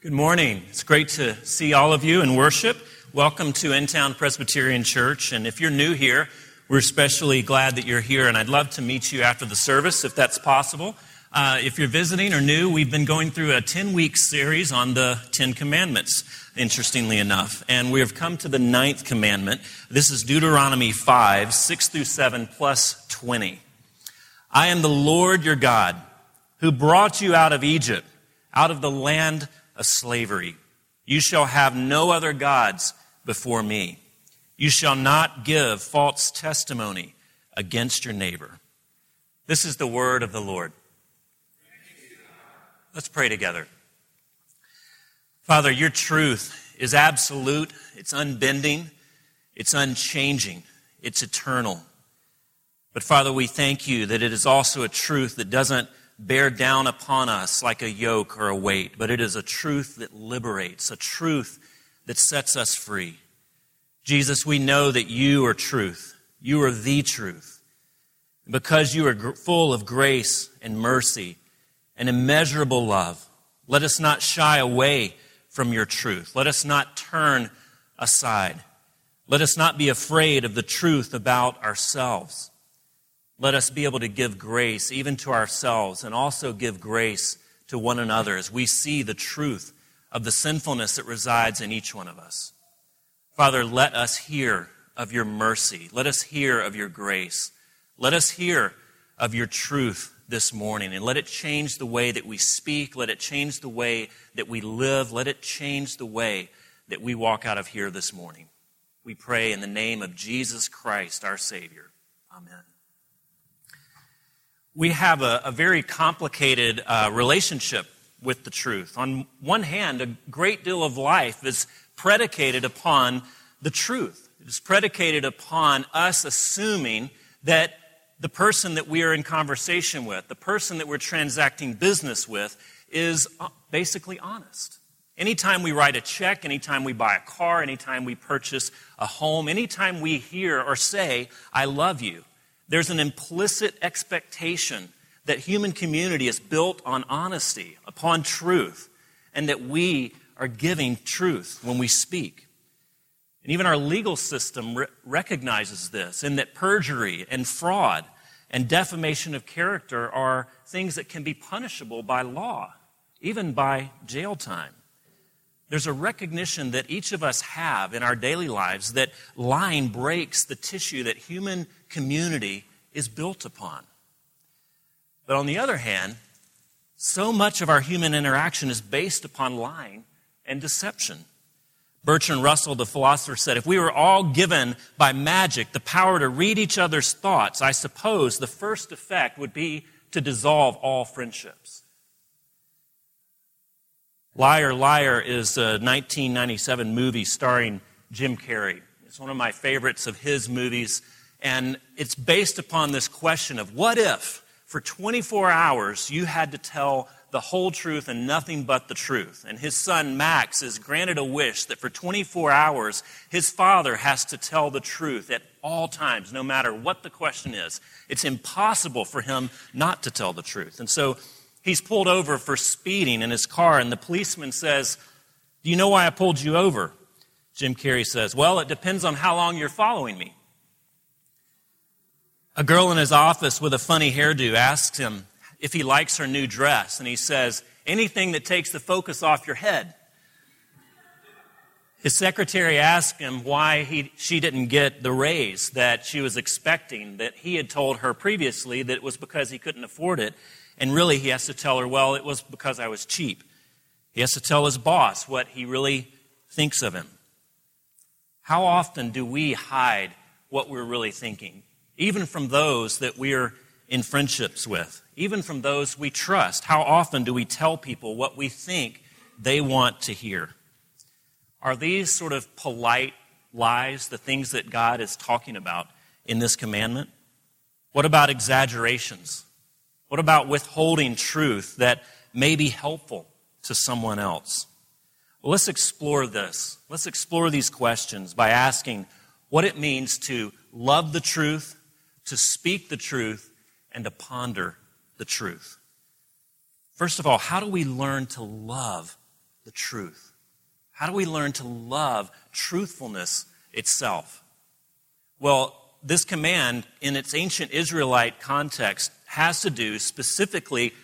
Good morning. It's great to see all of you in worship. Welcome to In Town Presbyterian Church. And if you're new here, we're especially glad that you're here, and I'd love to meet you after the service if that's possible. Uh, if you're visiting or new, we've been going through a 10 week series on the Ten Commandments, interestingly enough. And we have come to the ninth commandment. This is Deuteronomy 5, 6 through 7, plus 20. I am the Lord your God, who brought you out of Egypt, out of the land of slavery. You shall have no other gods before me. You shall not give false testimony against your neighbor. This is the word of the Lord. Let's pray together. Father, your truth is absolute, it's unbending, it's unchanging, it's eternal. But Father, we thank you that it is also a truth that doesn't bear down upon us like a yoke or a weight, but it is a truth that liberates, a truth that sets us free. Jesus, we know that you are truth. You are the truth. Because you are full of grace and mercy and immeasurable love, let us not shy away from your truth. Let us not turn aside. Let us not be afraid of the truth about ourselves. Let us be able to give grace even to ourselves and also give grace to one another as we see the truth of the sinfulness that resides in each one of us. Father, let us hear of your mercy. Let us hear of your grace. Let us hear of your truth this morning and let it change the way that we speak. Let it change the way that we live. Let it change the way that we walk out of here this morning. We pray in the name of Jesus Christ, our Savior. Amen we have a, a very complicated uh, relationship with the truth. On one hand, a great deal of life is predicated upon the truth. It is predicated upon us assuming that the person that we are in conversation with, the person that we're transacting business with, is uh, basically honest. Anytime we write a check, anytime we buy a car, anytime we purchase a home, anytime we hear or say, I love you, there's an implicit expectation that human community is built on honesty, upon truth, and that we are giving truth when we speak. And even our legal system re- recognizes this, in that perjury and fraud and defamation of character are things that can be punishable by law, even by jail time. There's a recognition that each of us have in our daily lives that lying breaks the tissue that human community is built upon. But on the other hand, so much of our human interaction is based upon lying and deception. Bertrand Russell, the philosopher, said if we were all given by magic the power to read each other's thoughts, I suppose the first effect would be to dissolve all friendships. Liar, Liar is a 1997 movie starring Jim Carrey. It's one of my favorites of his movies. And it's based upon this question of what if for 24 hours you had to tell the whole truth and nothing but the truth. And his son Max is granted a wish that for 24 hours his father has to tell the truth at all times, no matter what the question is. It's impossible for him not to tell the truth. And so he's pulled over for speeding in his car, and the policeman says, Do you know why I pulled you over? Jim Carrey says, Well, it depends on how long you're following me. A girl in his office with a funny hairdo asks him if he likes her new dress, and he says, Anything that takes the focus off your head. His secretary asked him why he, she didn't get the raise that she was expecting, that he had told her previously that it was because he couldn't afford it. And really, he has to tell her, well, it was because I was cheap. He has to tell his boss what he really thinks of him. How often do we hide what we're really thinking? even from those that we're in friendships with, even from those we trust. How often do we tell people what we think they want to hear? Are these sort of polite lies the things that God is talking about in this commandment? What about exaggerations? What about withholding truth that may be helpful to someone else? Well, let's explore this. Let's explore these questions by asking what it means to love the truth to speak the truth and to ponder the truth. First of all, how do we learn to love the truth? How do we learn to love truthfulness itself? Well, this command, in its ancient Israelite context, has to do specifically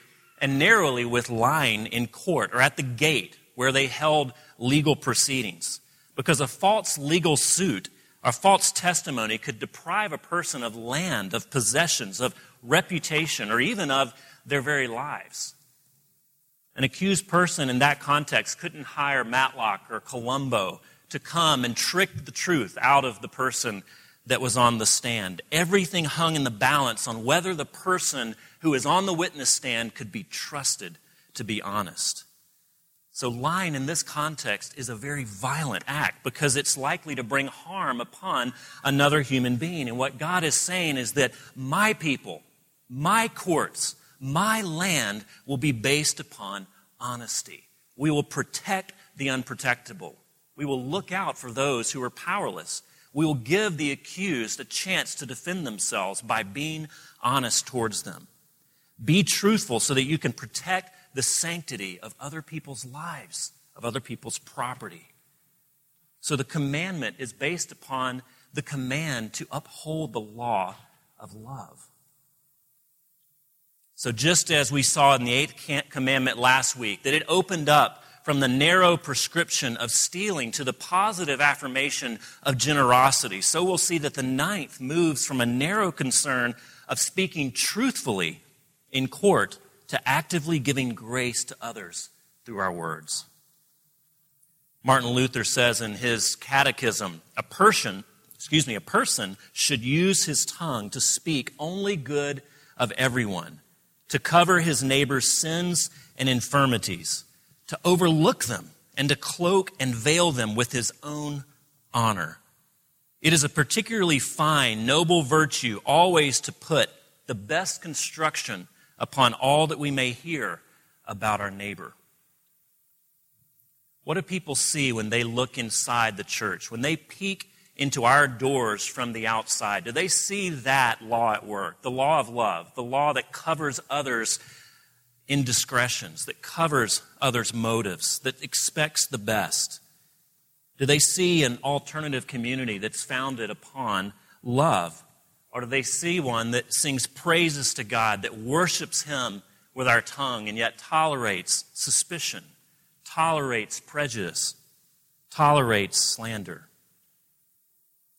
and narrowly with lying in court or at the gate where they held legal proceedings. Because a false legal suit or false testimony could deprive a person of land, of possessions, of reputation, or even of their very lives. An accused person in that context couldn't hire Matlock or Columbo to come and trick the truth out of the person that was on the stand. Everything hung in the balance on whether the person who is on the witness stand could be trusted to be honest. So, lying in this context is a very violent act because it's likely to bring harm upon another human being. And what God is saying is that my people, my courts, my land will be based upon honesty. We will protect the unprotectable. We will look out for those who are powerless. We will give the accused a chance to defend themselves by being honest towards them. Be truthful so that you can protect the sanctity of other people's lives, of other people's property. So the commandment is based upon the command to uphold the law of love. So, just as we saw in the eighth commandment last week, that it opened up from the narrow prescription of stealing to the positive affirmation of generosity, so we'll see that the ninth moves from a narrow concern of speaking truthfully in court to actively giving grace to others through our words. Martin Luther says in his catechism, a person, excuse me, a person should use his tongue to speak only good of everyone, to cover his neighbor's sins and infirmities, to overlook them, and to cloak and veil them with his own honor. It is a particularly fine, noble virtue always to put the best construction upon all that we may hear about our neighbor. What do people see when they look inside the church? When they peek into our doors from the outside, do they see that law at work? The law of love, the law that covers others' indiscretions, that covers others' motives, that expects the best? Do they see an alternative community that's founded upon love or do they see one that sings praises to God, that worships Him with our tongue, and yet tolerates suspicion, tolerates prejudice, tolerates slander?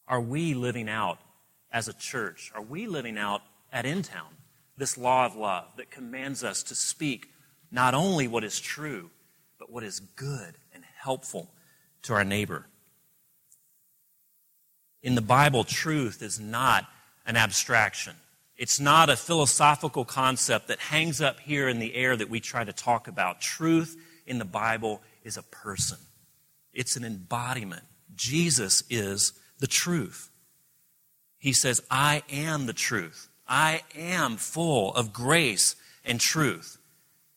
Are we living out as a church? Are we living out at InTown this law of love that commands us to speak not only what is true, but what is good and helpful to our neighbor? In the Bible, truth is not an abstraction. It's not a philosophical concept that hangs up here in the air that we try to talk about. Truth in the Bible is a person, it's an embodiment. Jesus is the truth. He says, I am the truth. I am full of grace and truth.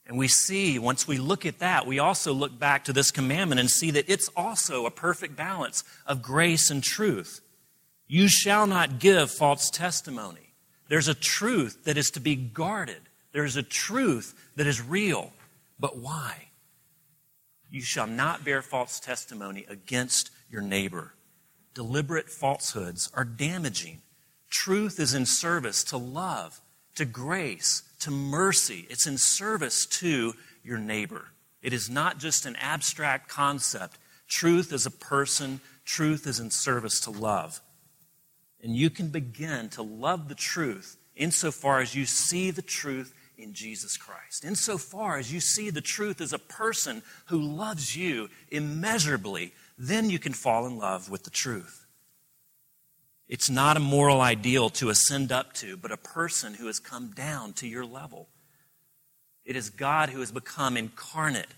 And we see, once we look at that, we also look back to this commandment and see that it's also a perfect balance of grace and truth. You shall not give false testimony. There's a truth that is to be guarded. There's a truth that is real. But why? You shall not bear false testimony against your neighbor. Deliberate falsehoods are damaging. Truth is in service to love, to grace, to mercy. It's in service to your neighbor. It is not just an abstract concept. Truth is a person, truth is in service to love. And you can begin to love the truth insofar as you see the truth in Jesus Christ. Insofar as you see the truth as a person who loves you immeasurably, then you can fall in love with the truth. It's not a moral ideal to ascend up to, but a person who has come down to your level. It is God who has become incarnate.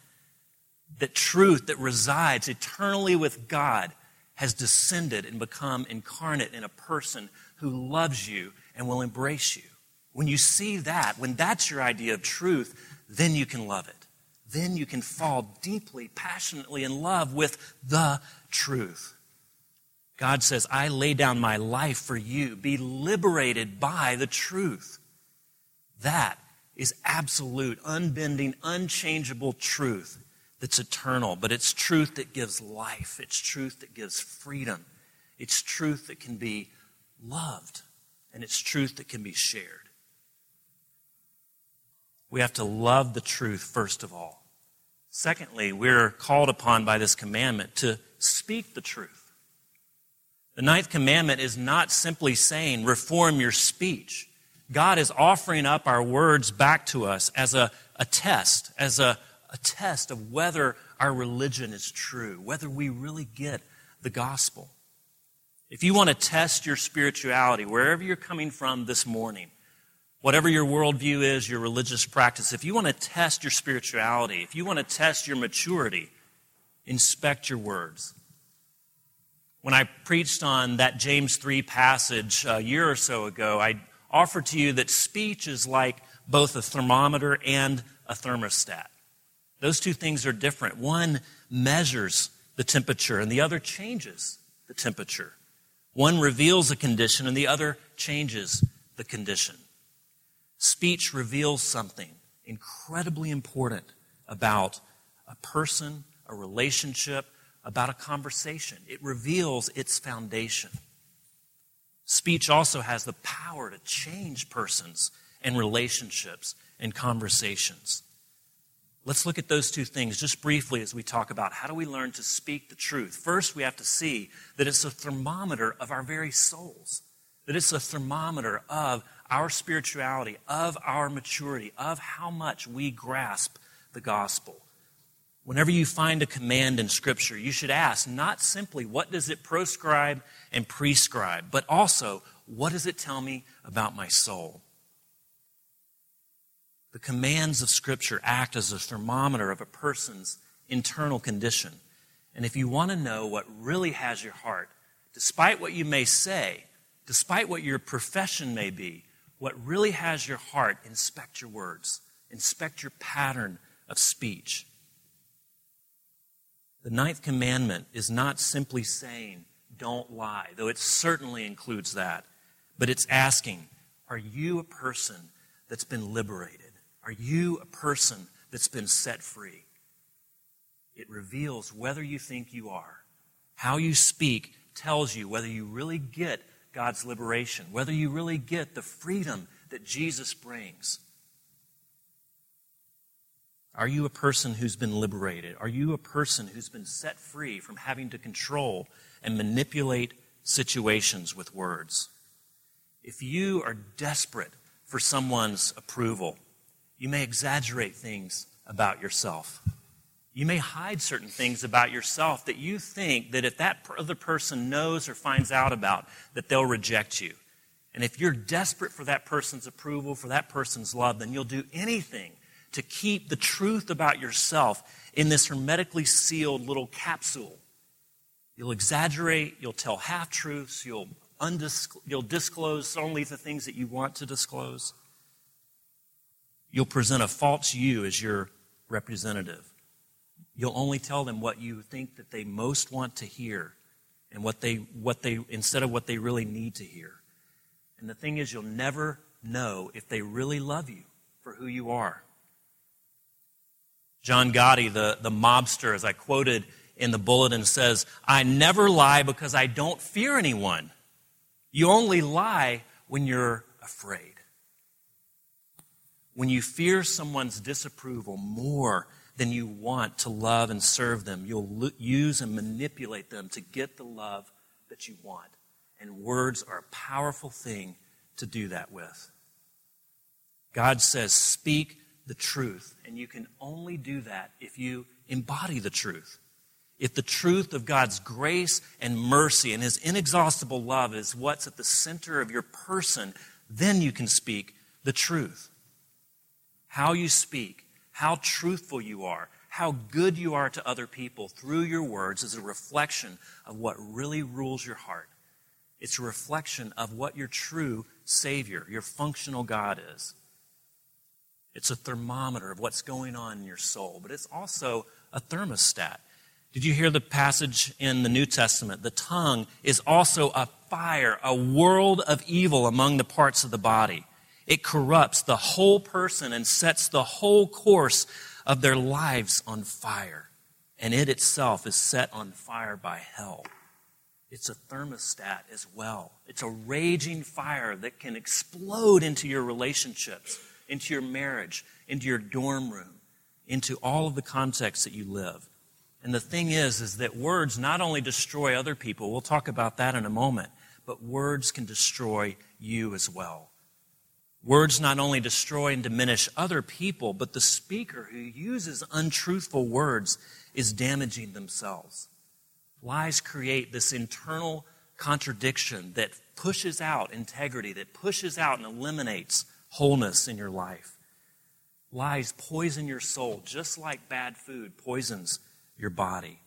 That truth that resides eternally with God has descended and become incarnate in a person who loves you and will embrace you. When you see that, when that's your idea of truth, then you can love it. Then you can fall deeply, passionately in love with the truth. God says, I lay down my life for you. Be liberated by the truth. That is absolute, unbending, unchangeable truth that's eternal, but it's truth that gives life. It's truth that gives freedom. It's truth that can be loved. And it's truth that can be shared. We have to love the truth, first of all. Secondly, we're called upon by this commandment to speak the truth. The ninth commandment is not simply saying, reform your speech. God is offering up our words back to us as a, a test, as a, a test of whether our religion is true, whether we really get the gospel. If you want to test your spirituality, wherever you're coming from this morning, whatever your worldview is, your religious practice, if you want to test your spirituality, if you want to test your maturity, inspect your words. When I preached on that James 3 passage a year or so ago, I offered to you that speech is like both a thermometer and a thermostat. Those two things are different. One measures the temperature, and the other changes the temperature. One reveals a condition, and the other changes the condition. Speech reveals something incredibly important about a person, a relationship, about a conversation. It reveals its foundation. Speech also has the power to change persons and relationships and conversations. Let's look at those two things just briefly as we talk about how do we learn to speak the truth. First, we have to see that it's a thermometer of our very souls, that it's a thermometer of our spirituality, of our maturity, of how much we grasp the gospel. Whenever you find a command in Scripture, you should ask not simply what does it proscribe and prescribe, but also what does it tell me about my soul? The commands of Scripture act as a thermometer of a person's internal condition. And if you want to know what really has your heart, despite what you may say, despite what your profession may be, what really has your heart, inspect your words, inspect your pattern of speech. The ninth commandment is not simply saying, don't lie, though it certainly includes that, but it's asking, are you a person that's been liberated? Are you a person that's been set free? It reveals whether you think you are. How you speak tells you whether you really get God's liberation, whether you really get the freedom that Jesus brings. Are you a person who's been liberated? Are you a person who's been set free from having to control and manipulate situations with words? If you are desperate for someone's approval, you may exaggerate things about yourself. You may hide certain things about yourself that you think that if that other person knows or finds out about, that they'll reject you. And if you're desperate for that person's approval, for that person's love, then you'll do anything to keep the truth about yourself in this hermetically sealed little capsule. You'll exaggerate, you'll tell half truths, you'll, undisclose, you'll disclose only the things that you want to disclose. You'll present a false you as your representative. You'll only tell them what you think that they most want to hear and what they, what they, instead of what they really need to hear. And the thing is, you'll never know if they really love you for who you are. John Gotti, the, the mobster, as I quoted in the bulletin, says, I never lie because I don't fear anyone. You only lie when you're afraid when you fear someone's disapproval more than you want to love and serve them, you'll use and manipulate them to get the love that you want. And words are a powerful thing to do that with. God says, speak the truth. And you can only do that if you embody the truth. If the truth of God's grace and mercy and His inexhaustible love is what's at the center of your person, then you can speak the truth how you speak, how truthful you are, how good you are to other people through your words is a reflection of what really rules your heart. It's a reflection of what your true Savior, your functional God is. It's a thermometer of what's going on in your soul, but it's also a thermostat. Did you hear the passage in the New Testament? The tongue is also a fire, a world of evil among the parts of the body. It corrupts the whole person and sets the whole course of their lives on fire. and it itself is set on fire by hell. It's a thermostat as well. It's a raging fire that can explode into your relationships, into your marriage, into your dorm room, into all of the contexts that you live. And the thing is, is that words not only destroy other people, we'll talk about that in a moment, but words can destroy you as well. Words not only destroy and diminish other people, but the speaker who uses untruthful words is damaging themselves. Lies create this internal contradiction that pushes out integrity, that pushes out and eliminates wholeness in your life. Lies poison your soul just like bad food poisons your body.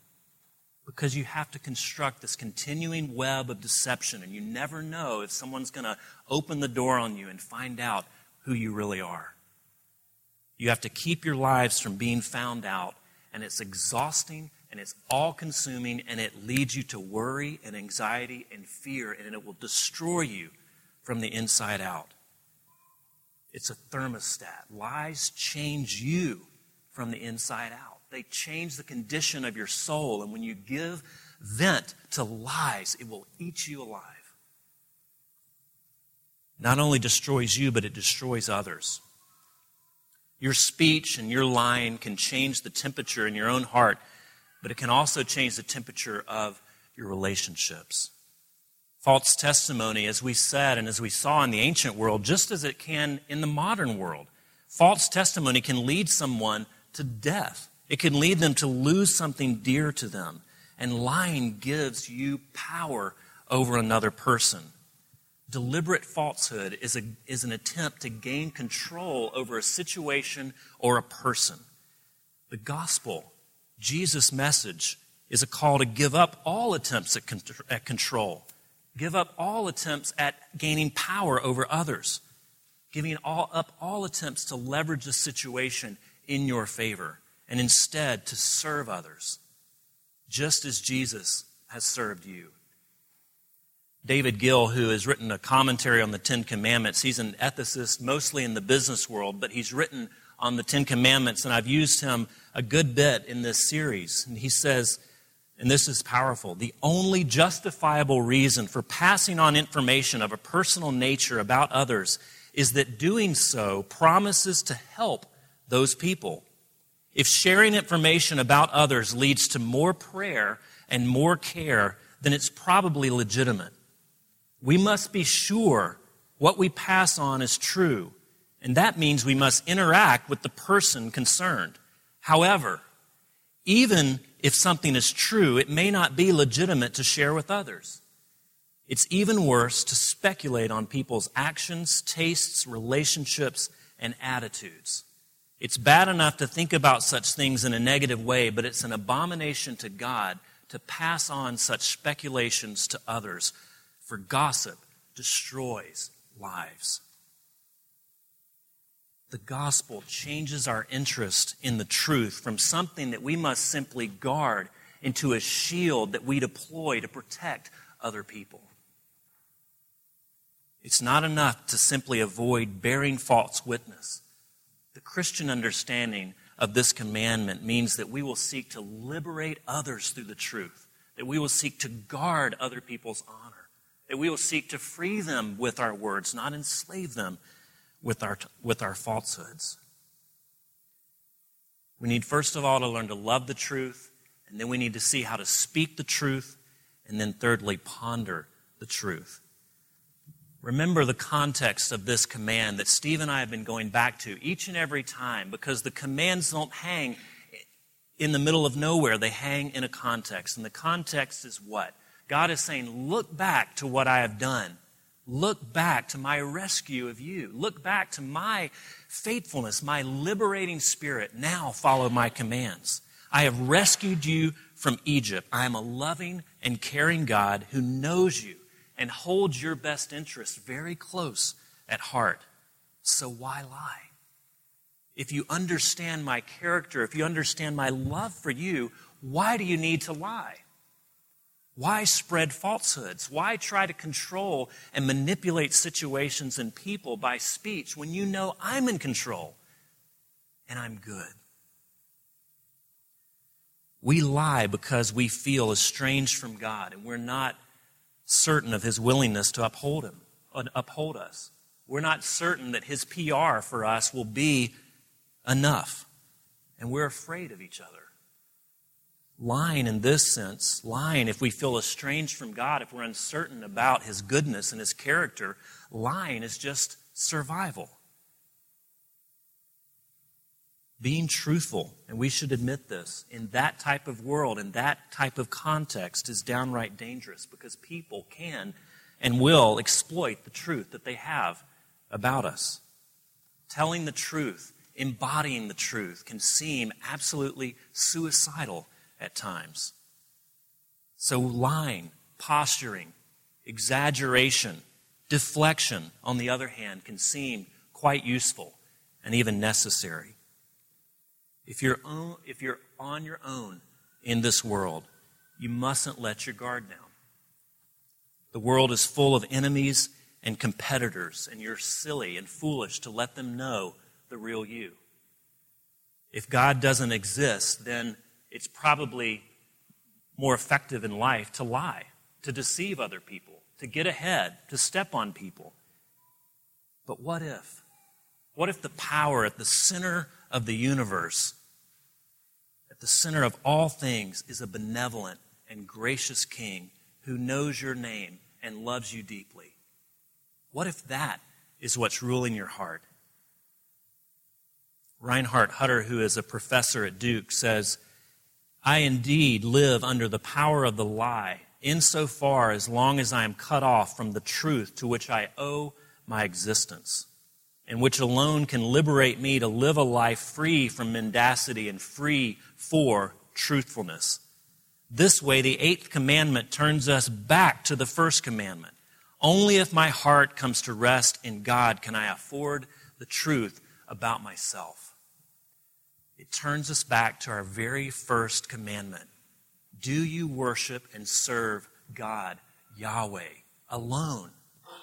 Because you have to construct this continuing web of deception, and you never know if someone's going to open the door on you and find out who you really are. You have to keep your lives from being found out, and it's exhausting and it's all consuming and it leads you to worry and anxiety and fear and it will destroy you from the inside out. It's a thermostat. Lies change you from the inside out. They change the condition of your soul. And when you give vent to lies, it will eat you alive. Not only destroys you, but it destroys others. Your speech and your lying can change the temperature in your own heart but it can also change the temperature of your relationships. False testimony, as we said and as we saw in the ancient world, just as it can in the modern world, false testimony can lead someone to death. It can lead them to lose something dear to them. And lying gives you power over another person. Deliberate falsehood is, a, is an attempt to gain control over a situation or a person. The gospel Jesus' message is a call to give up all attempts at, con- at control, give up all attempts at gaining power over others, giving all, up all attempts to leverage the situation in your favor, and instead to serve others, just as Jesus has served you. David Gill, who has written a commentary on the Ten Commandments, he's an ethicist mostly in the business world, but he's written on the Ten Commandments, and I've used him a good bit in this series. And he says, and this is powerful the only justifiable reason for passing on information of a personal nature about others is that doing so promises to help those people. If sharing information about others leads to more prayer and more care, then it's probably legitimate. We must be sure what we pass on is true, and that means we must interact with the person concerned. However, even if something is true, it may not be legitimate to share with others. It's even worse to speculate on people's actions, tastes, relationships, and attitudes. It's bad enough to think about such things in a negative way, but it's an abomination to God to pass on such speculations to others, for gossip destroys lives the gospel changes our interest in the truth from something that we must simply guard into a shield that we deploy to protect other people. It's not enough to simply avoid bearing false witness. The Christian understanding of this commandment means that we will seek to liberate others through the truth, that we will seek to guard other people's honor, that we will seek to free them with our words, not enslave them with our, with our falsehoods. We need, first of all, to learn to love the truth, and then we need to see how to speak the truth, and then thirdly, ponder the truth. Remember the context of this command that Steve and I have been going back to each and every time because the commands don't hang in the middle of nowhere, they hang in a context. And the context is what? God is saying, Look back to what I have done. Look back to my rescue of you. Look back to my faithfulness, my liberating spirit. Now follow my commands. I have rescued you from Egypt. I am a loving and caring God who knows you and holds your best interests very close at heart. So why lie? If you understand my character, if you understand my love for you, why do you need to lie? Why spread falsehoods? Why try to control and manipulate situations and people by speech when you know I'm in control and I'm good? We lie because we feel estranged from God and we're not certain of his willingness to uphold him, uphold us. We're not certain that his PR for us will be enough. And we're afraid of each other. Lying in this sense, lying if we feel estranged from God, if we're uncertain about his goodness and his character, lying is just survival. Being truthful, and we should admit this, in that type of world, in that type of context, is downright dangerous because people can and will exploit the truth that they have about us. Telling the truth, embodying the truth, can seem absolutely suicidal at times. So, lying, posturing, exaggeration, deflection, on the other hand, can seem quite useful and even necessary. If you're, on, if you're on your own in this world, you mustn't let your guard down. The world is full of enemies and competitors, and you're silly and foolish to let them know the real you. If God doesn't exist, then it's probably more effective in life to lie, to deceive other people, to get ahead, to step on people. But what if? What if the power at the center of the universe, at the center of all things, is a benevolent and gracious King who knows your name and loves you deeply? What if that is what's ruling your heart? Reinhard Hutter, who is a professor at Duke, says, I indeed live under the power of the lie, insofar as long as I am cut off from the truth to which I owe my existence, and which alone can liberate me to live a life free from mendacity and free for truthfulness. This way, the eighth commandment turns us back to the first commandment. Only if my heart comes to rest in God can I afford the truth about myself. It turns us back to our very first commandment. Do you worship and serve God, Yahweh, alone?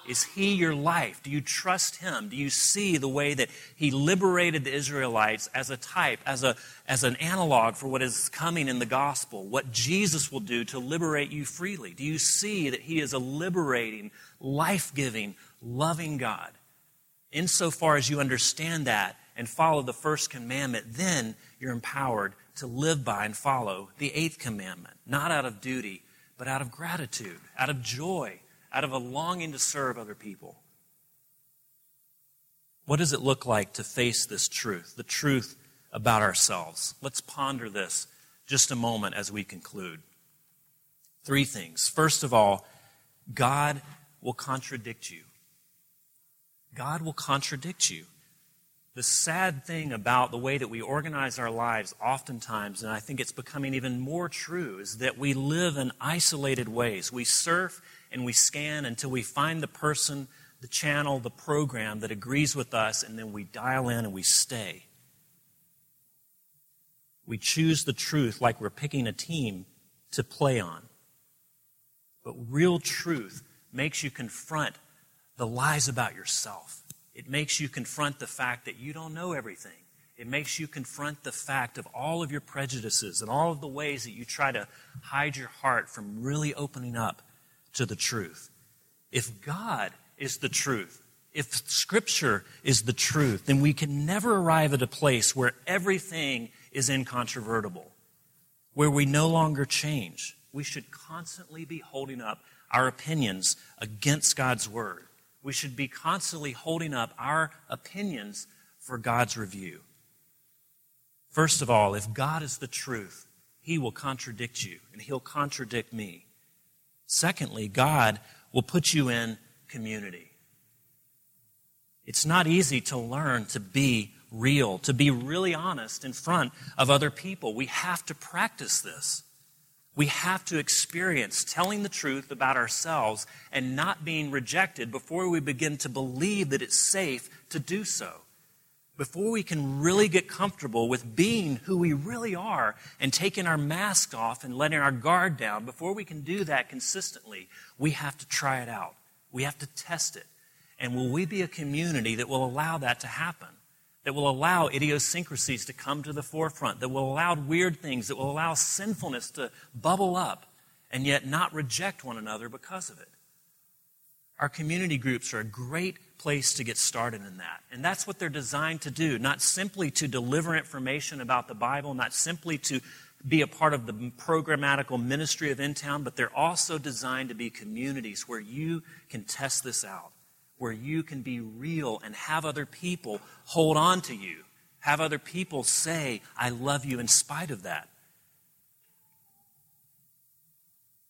Is He your life? Do you trust Him? Do you see the way that He liberated the Israelites as a type, as, a, as an analog for what is coming in the gospel, what Jesus will do to liberate you freely? Do you see that He is a liberating, life giving, loving God? Insofar as you understand that and follow the first commandment, then you're empowered to live by and follow the eighth commandment, not out of duty, but out of gratitude, out of joy out of a longing to serve other people. What does it look like to face this truth, the truth about ourselves? Let's ponder this just a moment as we conclude. Three things. First of all, God will contradict you. God will contradict you. The sad thing about the way that we organize our lives, oftentimes, and I think it's becoming even more true, is that we live in isolated ways. We surf and we scan until we find the person, the channel, the program that agrees with us, and then we dial in and we stay. We choose the truth like we're picking a team to play on. But real truth makes you confront the lies about yourself. It makes you confront the fact that you don't know everything. It makes you confront the fact of all of your prejudices and all of the ways that you try to hide your heart from really opening up to the truth. If God is the truth, if Scripture is the truth, then we can never arrive at a place where everything is incontrovertible, where we no longer change. We should constantly be holding up our opinions against God's Word. We should be constantly holding up our opinions for God's review. First of all, if God is the truth, He will contradict you, and He'll contradict me. Secondly, God will put you in community. It's not easy to learn to be real, to be really honest in front of other people. We have to practice this. We have to experience telling the truth about ourselves and not being rejected before we begin to believe that it's safe to do so before we can really get comfortable with being who we really are and taking our mask off and letting our guard down, before we can do that consistently, we have to try it out. We have to test it. And will we be a community that will allow that to happen? That will allow idiosyncrasies to come to the forefront, that will allow weird things, that will allow sinfulness to bubble up, and yet not reject one another because of it. Our community groups are a great place to get started in that. And that's what they're designed to do, not simply to deliver information about the Bible, not simply to be a part of the programmatical ministry of In Town, but they're also designed to be communities where you can test this out where you can be real and have other people hold on to you, have other people say, I love you in spite of that.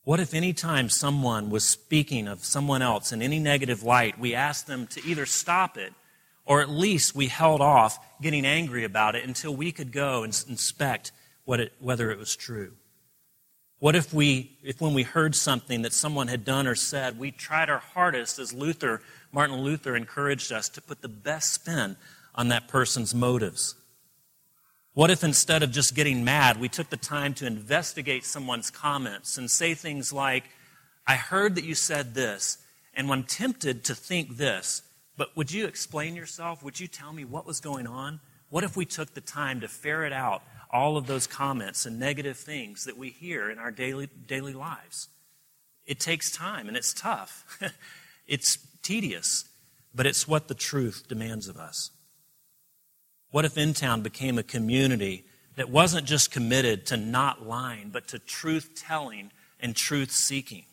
What if any time someone was speaking of someone else in any negative light, we asked them to either stop it or at least we held off getting angry about it until we could go and inspect it, whether it was true? What if we, if when we heard something that someone had done or said, we tried our hardest, as Luther, Martin Luther encouraged us, to put the best spin on that person's motives? What if instead of just getting mad, we took the time to investigate someone's comments and say things like, I heard that you said this, and I'm tempted to think this, but would you explain yourself? Would you tell me what was going on? What if we took the time to ferret out all of those comments and negative things that we hear in our daily, daily lives. It takes time and it's tough. it's tedious, but it's what the truth demands of us. What if In Town became a community that wasn't just committed to not lying, but to truth telling and truth seeking?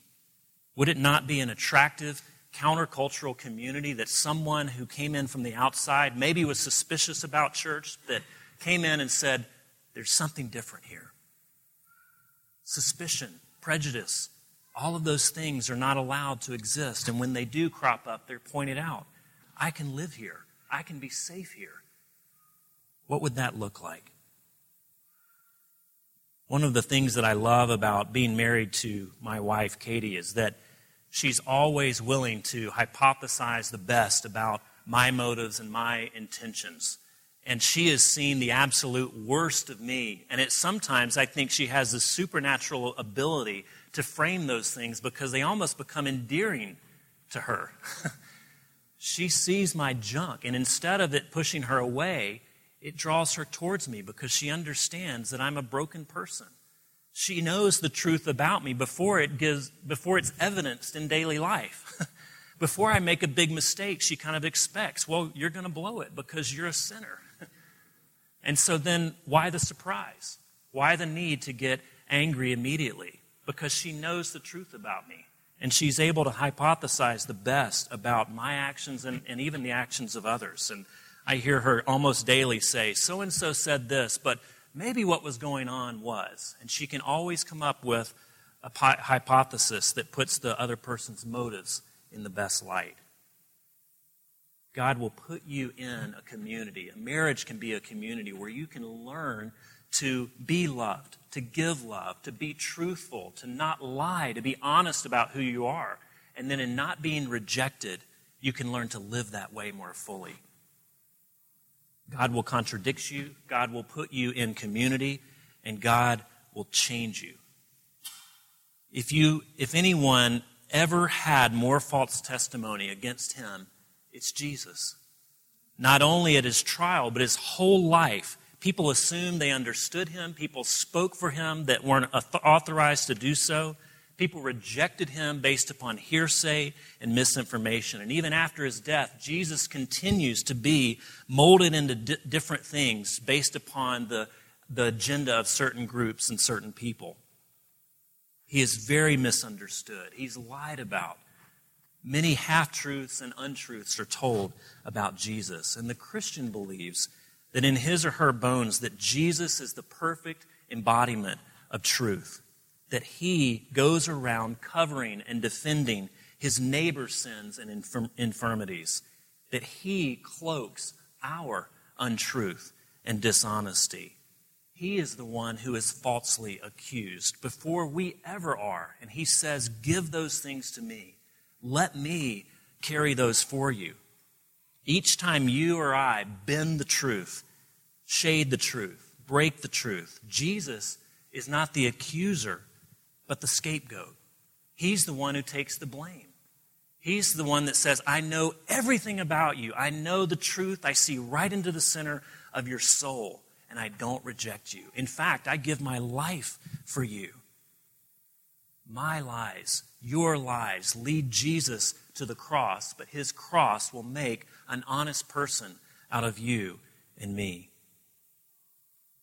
Would it not be an attractive, countercultural community that someone who came in from the outside, maybe was suspicious about church, that came in and said, there's something different here. Suspicion, prejudice, all of those things are not allowed to exist. And when they do crop up, they're pointed out. I can live here. I can be safe here. What would that look like? One of the things that I love about being married to my wife, Katie, is that she's always willing to hypothesize the best about my motives and my intentions and she has seen the absolute worst of me. And it sometimes I think she has the supernatural ability to frame those things because they almost become endearing to her. she sees my junk, and instead of it pushing her away, it draws her towards me because she understands that I'm a broken person. She knows the truth about me before it gives before it's evidenced in daily life. before I make a big mistake, she kind of expects, well, you're going to blow it because you're a sinner. And so then, why the surprise? Why the need to get angry immediately? Because she knows the truth about me. And she's able to hypothesize the best about my actions and, and even the actions of others. And I hear her almost daily say, so and so said this, but maybe what was going on was. And she can always come up with a hypothesis that puts the other person's motives in the best light. God will put you in a community. A marriage can be a community where you can learn to be loved, to give love, to be truthful, to not lie, to be honest about who you are. And then in not being rejected, you can learn to live that way more fully. God will contradict you, God will put you in community, and God will change you. If you if anyone ever had more false testimony against him it's Jesus. Not only at his trial, but his whole life. People assumed they understood him. People spoke for him that weren't authorized to do so. People rejected him based upon hearsay and misinformation. And even after his death, Jesus continues to be molded into di- different things based upon the, the agenda of certain groups and certain people. He is very misunderstood. He's lied about. Many half truths and untruths are told about Jesus. And the Christian believes that in his or her bones that Jesus is the perfect embodiment of truth. That he goes around covering and defending his neighbor's sins and infirm- infirmities. That he cloaks our untruth and dishonesty. He is the one who is falsely accused before we ever are. And he says, Give those things to me. Let me carry those for you. Each time you or I bend the truth, shade the truth, break the truth, Jesus is not the accuser, but the scapegoat. He's the one who takes the blame. He's the one that says, I know everything about you. I know the truth. I see right into the center of your soul, and I don't reject you. In fact, I give my life for you. My lies, your lies, lead Jesus to the cross, but his cross will make an honest person out of you and me.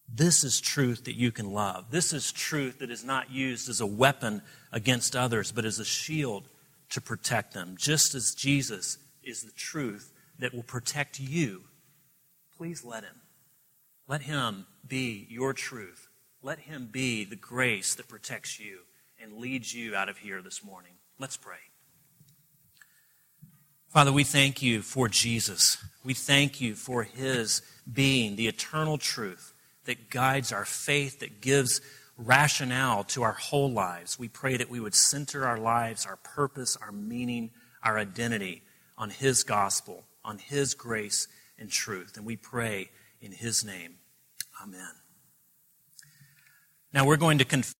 This is truth that you can love. This is truth that is not used as a weapon against others, but as a shield to protect them, just as Jesus is the truth that will protect you. Please let him. Let him be your truth. Let him be the grace that protects you and leads you out of here this morning. Let's pray. Father, we thank you for Jesus. We thank you for his being the eternal truth that guides our faith, that gives rationale to our whole lives. We pray that we would center our lives, our purpose, our meaning, our identity on His gospel, on His grace and truth. And we pray in His name. Amen. Now we're going to confess.